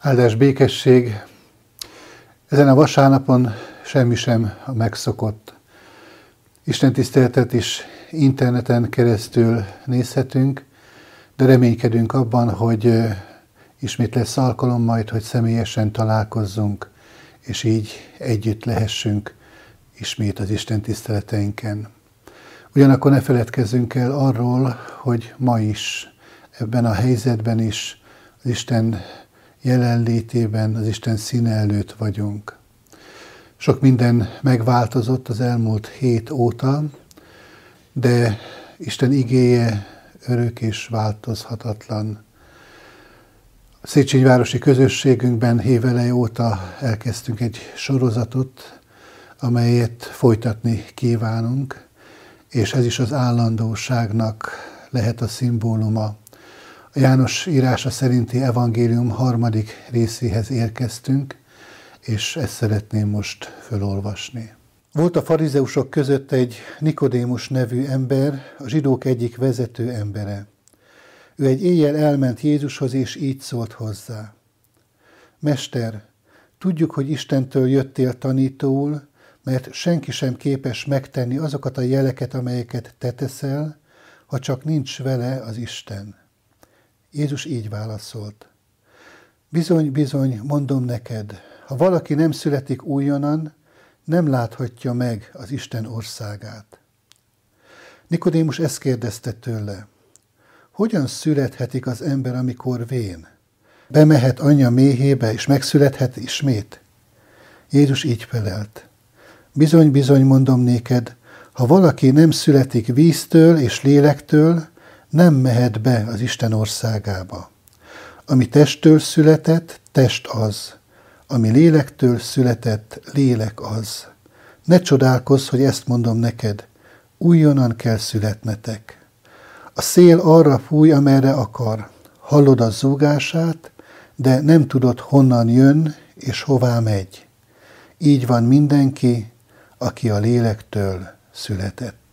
Áldás békesség. Ezen a vasárnapon semmi sem a megszokott. Isten tiszteletet is interneten keresztül nézhetünk, de reménykedünk abban, hogy ismét lesz alkalom majd, hogy személyesen találkozzunk, és így együtt lehessünk ismét az Isten tiszteleteinken. Ugyanakkor ne feledkezzünk el arról, hogy ma is, ebben a helyzetben is az Isten jelenlétében, az Isten színe előtt vagyunk. Sok minden megváltozott az elmúlt hét óta, de Isten igéje örök és változhatatlan. A Széchenyi közösségünkben hévelej óta elkezdtünk egy sorozatot, amelyet folytatni kívánunk, és ez is az állandóságnak lehet a szimbóluma. A János írása szerinti evangélium harmadik részéhez érkeztünk, és ezt szeretném most fölolvasni. Volt a farizeusok között egy Nikodémus nevű ember, a zsidók egyik vezető embere. Ő egy éjjel elment Jézushoz, és így szólt hozzá. Mester, tudjuk, hogy Istentől jöttél tanítóul, mert senki sem képes megtenni azokat a jeleket, amelyeket te teszel, ha csak nincs vele az Isten. Jézus így válaszolt. Bizony, bizony, mondom neked, ha valaki nem születik újonnan, nem láthatja meg az Isten országát. Nikodémus ezt kérdezte tőle. Hogyan születhetik az ember, amikor vén? Bemehet anyja méhébe, és megszülethet ismét? Jézus így felelt. Bizony, bizony, mondom néked, ha valaki nem születik víztől és lélektől, nem mehet be az Isten országába. Ami testtől született, test az, ami lélektől született, lélek az. Ne csodálkozz, hogy ezt mondom neked, újonnan kell születnetek. A szél arra fúj, amerre akar. Hallod a zúgását, de nem tudod, honnan jön és hová megy. Így van mindenki, aki a lélektől született.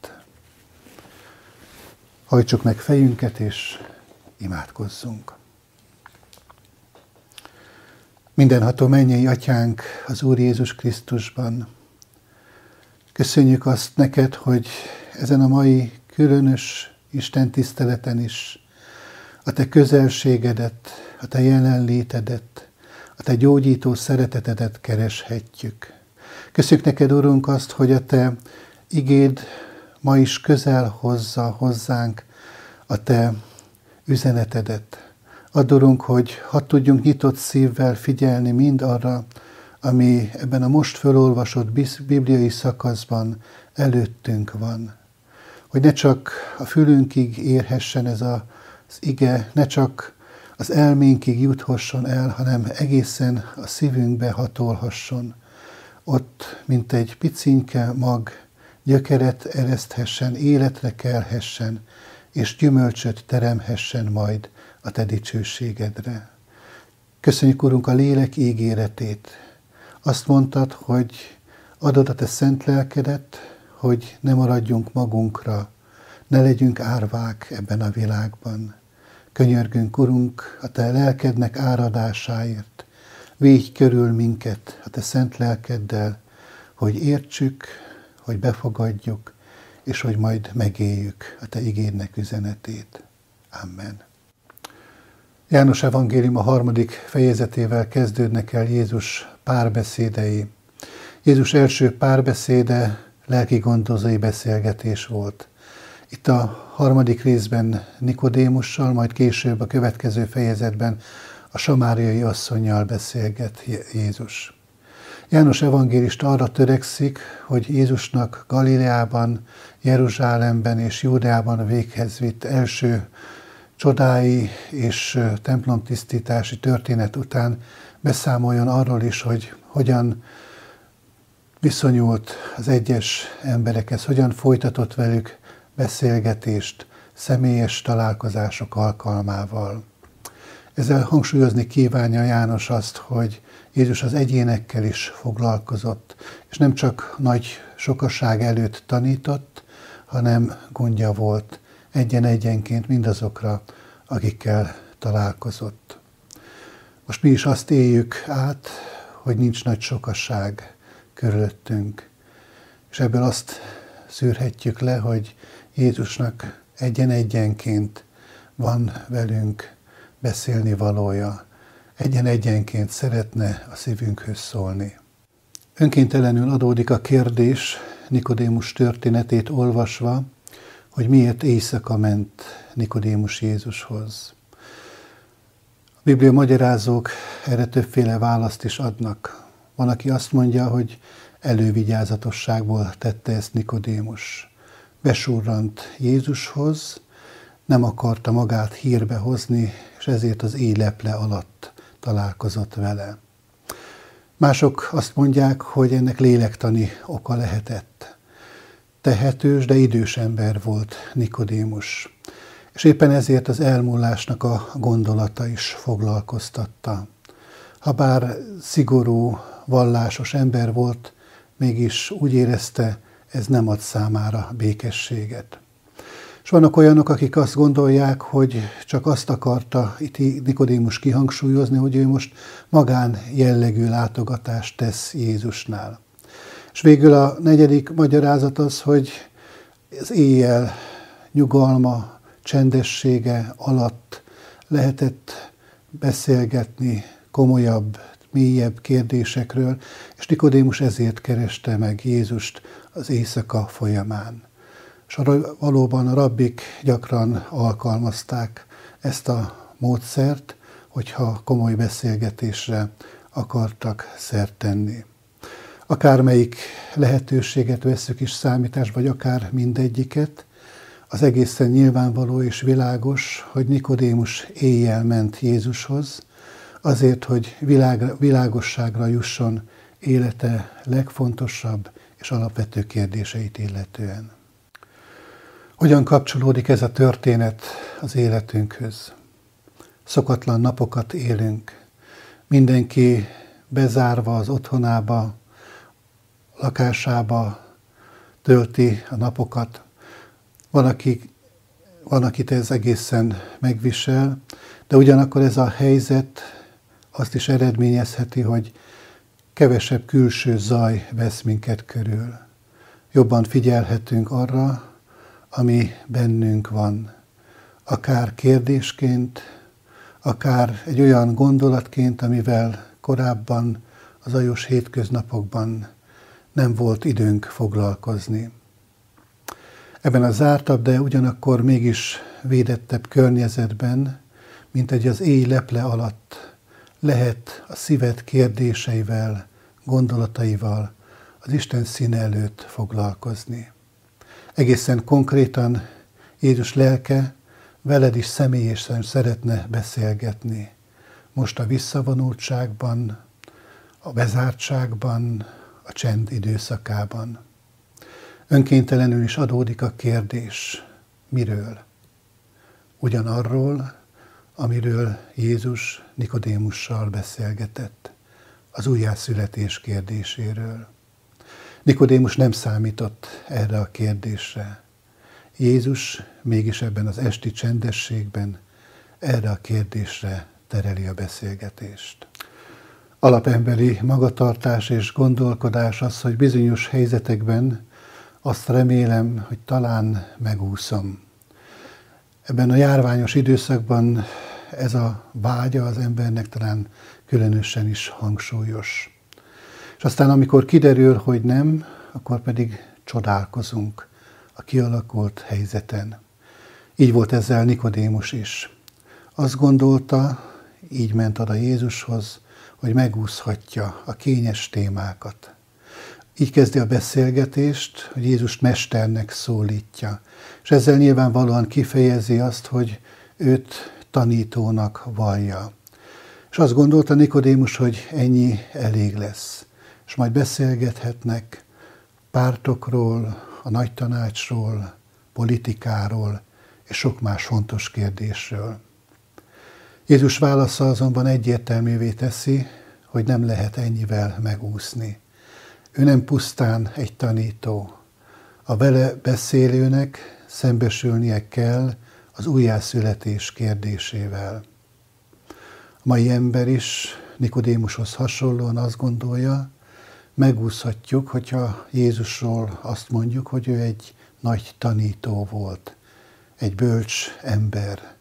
Hajtsuk meg fejünket, és imádkozzunk. Mindenható mennyei atyánk az Úr Jézus Krisztusban. Köszönjük azt neked, hogy ezen a mai különös Isten tiszteleten is a te közelségedet, a te jelenlétedet, a te gyógyító szeretetedet kereshetjük. Köszönjük neked, Urunk, azt, hogy a te igéd ma is közel hozza hozzánk a te üzenetedet. Adorunk, hogy ha tudjunk nyitott szívvel figyelni mind arra, ami ebben a most fölolvasott bibliai szakaszban előttünk van. Hogy ne csak a fülünkig érhessen ez az ige, ne csak az elménkig juthasson el, hanem egészen a szívünkbe hatolhasson. Ott, mint egy picinke mag, gyökeret ereszthessen, életre kelhessen, és gyümölcsöt teremhessen majd a te dicsőségedre. Köszönjük, Urunk, a lélek ígéretét. Azt mondtad, hogy adod a te szent lelkedet, hogy ne maradjunk magunkra, ne legyünk árvák ebben a világban. Könyörgünk, Urunk, a te lelkednek áradásáért. Végy körül minket a te szent lelkeddel, hogy értsük, hogy befogadjuk, és hogy majd megéljük a te igédnek üzenetét. Amen. János evangélium a harmadik fejezetével kezdődnek el Jézus párbeszédei. Jézus első párbeszéde lelki gondozói beszélgetés volt. Itt a harmadik részben Nikodémussal, majd később a következő fejezetben a samáriai asszonyjal beszélget Jézus. János evangélista arra törekszik, hogy Jézusnak Galileában, Jeruzsálemben és Júdeában véghez vitt első csodái és templomtisztítási történet után beszámoljon arról is, hogy hogyan viszonyult az egyes emberekhez, hogyan folytatott velük beszélgetést, személyes találkozások alkalmával. Ezzel hangsúlyozni kívánja János azt, hogy Jézus az egyénekkel is foglalkozott, és nem csak nagy sokaság előtt tanított, hanem gondja volt egyen-egyenként mindazokra, akikkel találkozott. Most mi is azt éljük át, hogy nincs nagy sokasság körülöttünk. És ebből azt szűrhetjük le, hogy Jézusnak egyen-egyenként van velünk beszélni valója. Egyen-egyenként szeretne a szívünkhöz szólni. Önkéntelenül adódik a kérdés, Nikodémus történetét olvasva, hogy miért éjszaka ment Nikodémus Jézushoz. A Biblia magyarázók erre többféle választ is adnak. Van, aki azt mondja, hogy elővigyázatosságból tette ezt Nikodémus. Besurrant Jézushoz, nem akarta magát hírbe hozni, és ezért az éleple alatt találkozott vele. Mások azt mondják, hogy ennek lélektani oka lehetett. Tehetős, de idős ember volt Nikodémus, és éppen ezért az elmúlásnak a gondolata is foglalkoztatta. Habár szigorú, vallásos ember volt, mégis úgy érezte, ez nem ad számára békességet. És vannak olyanok, akik azt gondolják, hogy csak azt akarta itt Nikodémus kihangsúlyozni, hogy ő most magán jellegű látogatást tesz Jézusnál. És végül a negyedik magyarázat az, hogy az éjjel nyugalma, csendessége alatt lehetett beszélgetni komolyabb, mélyebb kérdésekről, és Nikodémus ezért kereste meg Jézust az éjszaka folyamán. És valóban a rabbik gyakran alkalmazták ezt a módszert, hogyha komoly beszélgetésre akartak szert tenni. Akármelyik lehetőséget veszük is számítás, vagy akár mindegyiket, az egészen nyilvánvaló és világos, hogy Nikodémus éjjel ment Jézushoz, azért, hogy világ, világosságra jusson élete legfontosabb és alapvető kérdéseit illetően. Hogyan kapcsolódik ez a történet az életünkhöz? Szokatlan napokat élünk. Mindenki bezárva az otthonába, lakásába tölti a napokat. Van, aki, van, akit ez egészen megvisel, de ugyanakkor ez a helyzet azt is eredményezheti, hogy kevesebb külső zaj vesz minket körül. Jobban figyelhetünk arra, ami bennünk van, akár kérdésként, akár egy olyan gondolatként, amivel korábban az ajos hétköznapokban nem volt időnk foglalkozni. Ebben a zártabb, de ugyanakkor mégis védettebb környezetben, mint egy az éj leple alatt lehet a szíved kérdéseivel, gondolataival az Isten színe előtt foglalkozni. Egészen konkrétan Jézus lelke veled is személyesen szeretne beszélgetni. Most a visszavonultságban, a bezártságban, a csend időszakában. Önkéntelenül is adódik a kérdés, miről? Ugyanarról, amiről Jézus Nikodémussal beszélgetett, az újjászületés kérdéséről. Nikodémus nem számított erre a kérdésre. Jézus mégis ebben az esti csendességben erre a kérdésre tereli a beszélgetést. Alapemberi magatartás és gondolkodás az, hogy bizonyos helyzetekben azt remélem, hogy talán megúszom. Ebben a járványos időszakban ez a vágya az embernek talán különösen is hangsúlyos. Aztán, amikor kiderül, hogy nem, akkor pedig csodálkozunk a kialakult helyzeten. Így volt ezzel Nikodémus is. Azt gondolta, így ment oda Jézushoz, hogy megúszhatja a kényes témákat. Így kezdi a beszélgetést, hogy Jézus mesternek szólítja, és ezzel nyilvánvalóan kifejezi azt, hogy őt tanítónak vallja. És azt gondolta Nikodémus, hogy ennyi elég lesz és majd beszélgethetnek pártokról, a nagy tanácsról, politikáról és sok más fontos kérdésről. Jézus válasza azonban egyértelművé teszi, hogy nem lehet ennyivel megúszni. Ő nem pusztán egy tanító. A vele beszélőnek szembesülnie kell az újjászületés kérdésével. mai ember is Nikodémushoz hasonlóan azt gondolja, megúszhatjuk, hogyha Jézusról azt mondjuk, hogy ő egy nagy tanító volt, egy bölcs ember,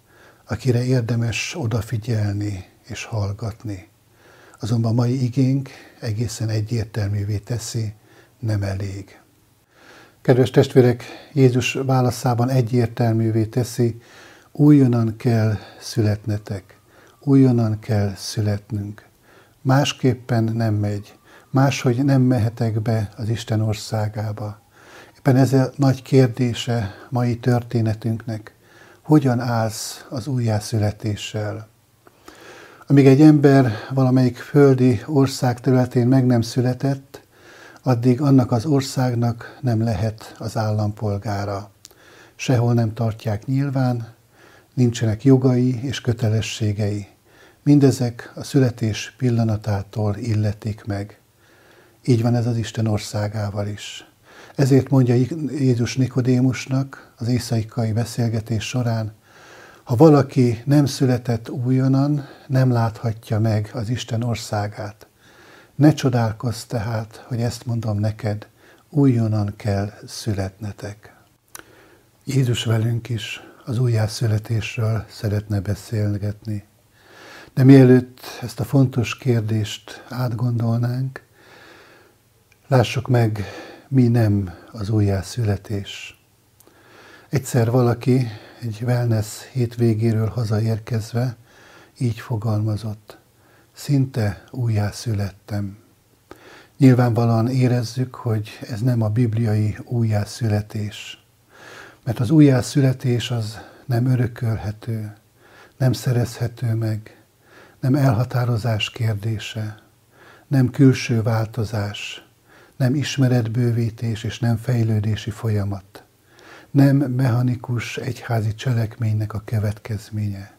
akire érdemes odafigyelni és hallgatni. Azonban mai igénk egészen egyértelművé teszi, nem elég. Kedves testvérek, Jézus válaszában egyértelművé teszi, újonnan kell születnetek, újonnan kell születnünk. Másképpen nem megy, máshogy nem mehetek be az Isten országába. Éppen ez a nagy kérdése mai történetünknek. Hogyan állsz az újjászületéssel? Amíg egy ember valamelyik földi ország területén meg nem született, addig annak az országnak nem lehet az állampolgára. Sehol nem tartják nyilván, nincsenek jogai és kötelességei. Mindezek a születés pillanatától illetik meg. Így van ez az Isten országával is. Ezért mondja Jézus Nikodémusnak az észaikai beszélgetés során, ha valaki nem született újonnan, nem láthatja meg az Isten országát. Ne csodálkozz tehát, hogy ezt mondom neked, újonnan kell születnetek. Jézus velünk is az újjászületésről szeretne beszélgetni. De mielőtt ezt a fontos kérdést átgondolnánk, lássuk meg, mi nem az újjászületés. Egyszer valaki egy wellness hétvégéről hazaérkezve így fogalmazott. Szinte újjászülettem. Nyilvánvalóan érezzük, hogy ez nem a bibliai újjászületés. Mert az újjászületés az nem örökölhető, nem szerezhető meg, nem elhatározás kérdése, nem külső változás, nem ismeretbővítés és nem fejlődési folyamat, nem mechanikus egyházi cselekménynek a következménye.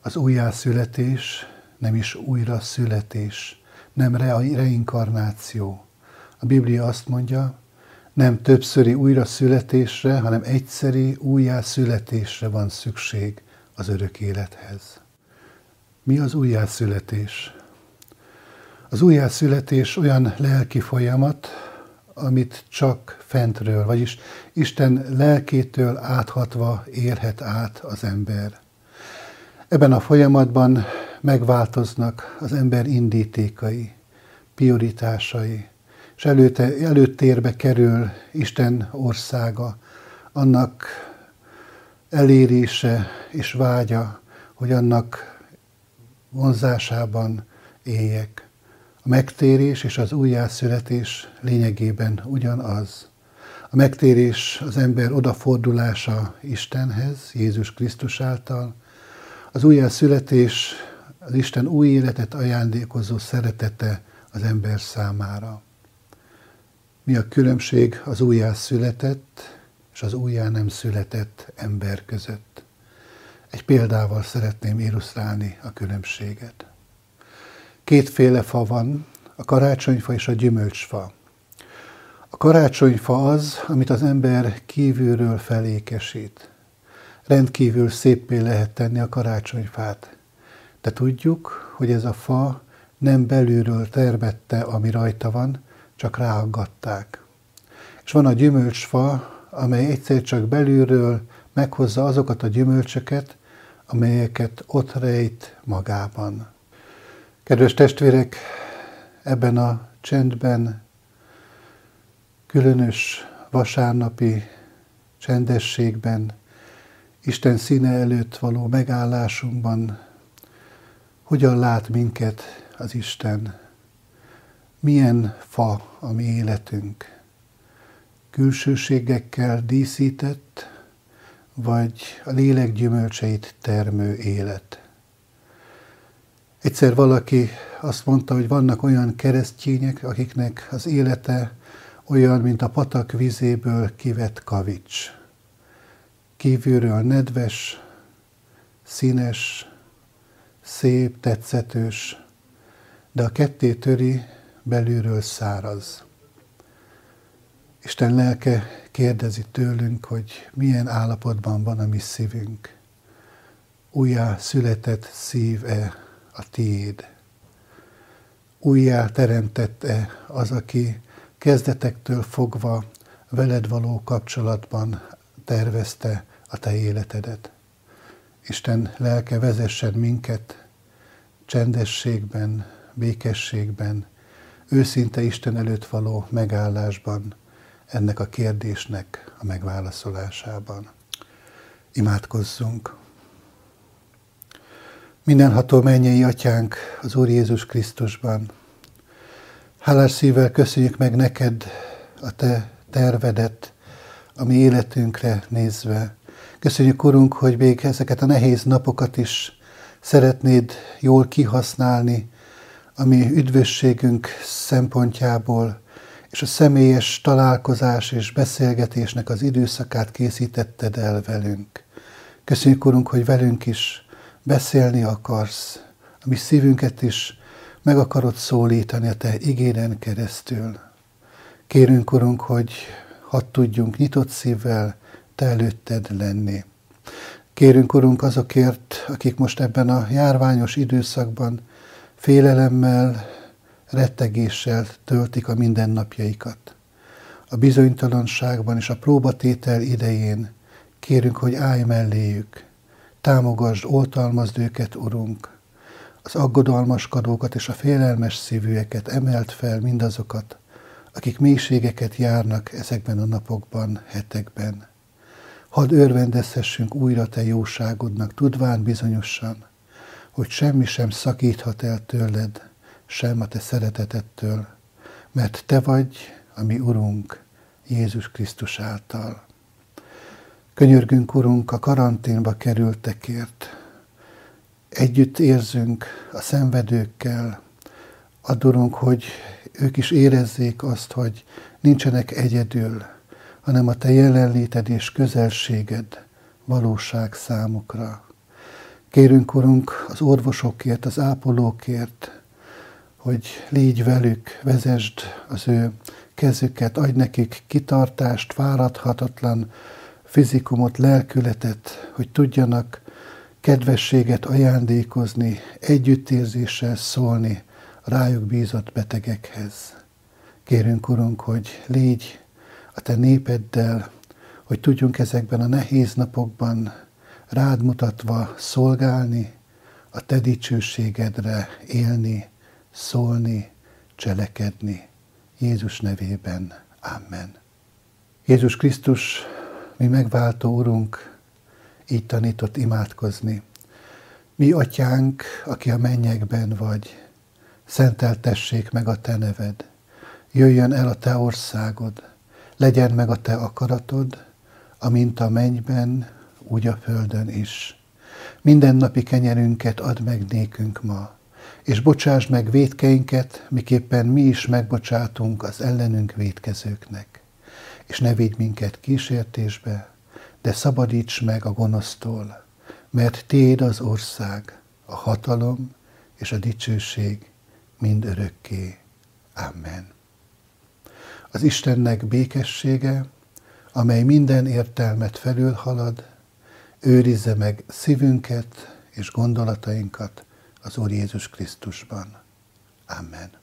Az újjászületés nem is újra születés, nem re- reinkarnáció. A Biblia azt mondja, nem többszöri újra születésre, hanem egyszeri újjászületésre van szükség az örök élethez. Mi az újjászületés? Az újjászületés olyan lelki folyamat, amit csak fentről, vagyis Isten lelkétől áthatva érhet át az ember. Ebben a folyamatban megváltoznak az ember indítékai, prioritásai, és előtte, előttérbe kerül Isten országa, annak elérése és vágya, hogy annak vonzásában éljek. A megtérés és az újjászületés lényegében ugyanaz. A megtérés az ember odafordulása Istenhez, Jézus Krisztus által. Az újjászületés az Isten új életet ajándékozó szeretete az ember számára. Mi a különbség az újjászületett és az újjá nem született ember között? Egy példával szeretném illusztrálni a különbséget. Kétféle fa van, a karácsonyfa és a gyümölcsfa. A karácsonyfa az, amit az ember kívülről felékesít. Rendkívül szépé lehet tenni a karácsonyfát. De tudjuk, hogy ez a fa nem belülről termette, ami rajta van, csak ráaggatták. És van a gyümölcsfa, amely egyszer csak belülről meghozza azokat a gyümölcsöket, amelyeket ott rejt magában. Kedves testvérek, ebben a csendben, különös vasárnapi csendességben, Isten színe előtt való megállásunkban hogyan lát minket az Isten, milyen fa a mi életünk, külsőségekkel díszített, vagy a lélek gyümölcseit termő élet. Egyszer valaki azt mondta, hogy vannak olyan keresztények, akiknek az élete olyan, mint a patak vizéből kivett kavics. Kívülről nedves, színes, szép, tetszetős, de a ketté töri, belülről száraz. Isten lelke kérdezi tőlünk, hogy milyen állapotban van a mi szívünk. Újjá született szív-e a tiéd. Újjá teremtette az, aki kezdetektől fogva veled való kapcsolatban tervezte a te életedet. Isten lelke vezessen minket csendességben, békességben, őszinte Isten előtt való megállásban, ennek a kérdésnek a megválaszolásában. Imádkozzunk! Mindenható mennyei atyánk az Úr Jézus Krisztusban, hálás szívvel köszönjük meg neked a te tervedet, a mi életünkre nézve. Köszönjük, Urunk, hogy még ezeket a nehéz napokat is szeretnéd jól kihasználni, a mi üdvösségünk szempontjából, és a személyes találkozás és beszélgetésnek az időszakát készítetted el velünk. Köszönjük, Urunk, hogy velünk is beszélni akarsz, a mi szívünket is meg akarod szólítani a Te igéden keresztül. Kérünk, Urunk, hogy hadd tudjunk nyitott szívvel Te előtted lenni. Kérünk, Urunk, azokért, akik most ebben a járványos időszakban félelemmel, rettegéssel töltik a mindennapjaikat. A bizonytalanságban és a próbatétel idején kérünk, hogy állj melléjük, támogasd, oltalmazd őket, Urunk, az aggodalmaskodókat és a félelmes szívűeket emelt fel mindazokat, akik mélységeket járnak ezekben a napokban, hetekben. Hadd örvendezhessünk újra Te jóságodnak, tudván bizonyosan, hogy semmi sem szakíthat el tőled, sem a Te szeretetettől, mert Te vagy a mi Urunk Jézus Krisztus által. Könyörgünk, Urunk, a karanténba kerültekért. Együtt érzünk a szenvedőkkel, adorunk, hogy ők is érezzék azt, hogy nincsenek egyedül, hanem a Te jelenléted és közelséged valóság számukra. Kérünk, Urunk, az orvosokért, az ápolókért, hogy légy velük, vezesd az ő kezüket, adj nekik kitartást, fáradhatatlan fizikumot, lelkületet, hogy tudjanak kedvességet ajándékozni, együttérzéssel szólni rájuk bízott betegekhez. Kérünk, Urunk, hogy légy a Te népeddel, hogy tudjunk ezekben a nehéz napokban rád mutatva szolgálni, a Te dicsőségedre élni, szólni, cselekedni. Jézus nevében. Amen. Jézus Krisztus, mi megváltó Urunk, így tanított imádkozni. Mi atyánk, aki a mennyekben vagy, szenteltessék meg a te neved, jöjjön el a te országod, legyen meg a te akaratod, amint a mennyben, úgy a földön is. Minden napi kenyerünket add meg nékünk ma, és bocsáss meg védkeinket, miképpen mi is megbocsátunk az ellenünk védkezőknek. És ne védj minket kísértésbe, de szabadíts meg a gonosztól, mert Téd az ország, a hatalom és a dicsőség mind örökké. Amen. Az Istennek békessége, amely minden értelmet felülhalad, őrizze meg szívünket és gondolatainkat az Úr Jézus Krisztusban. Amen.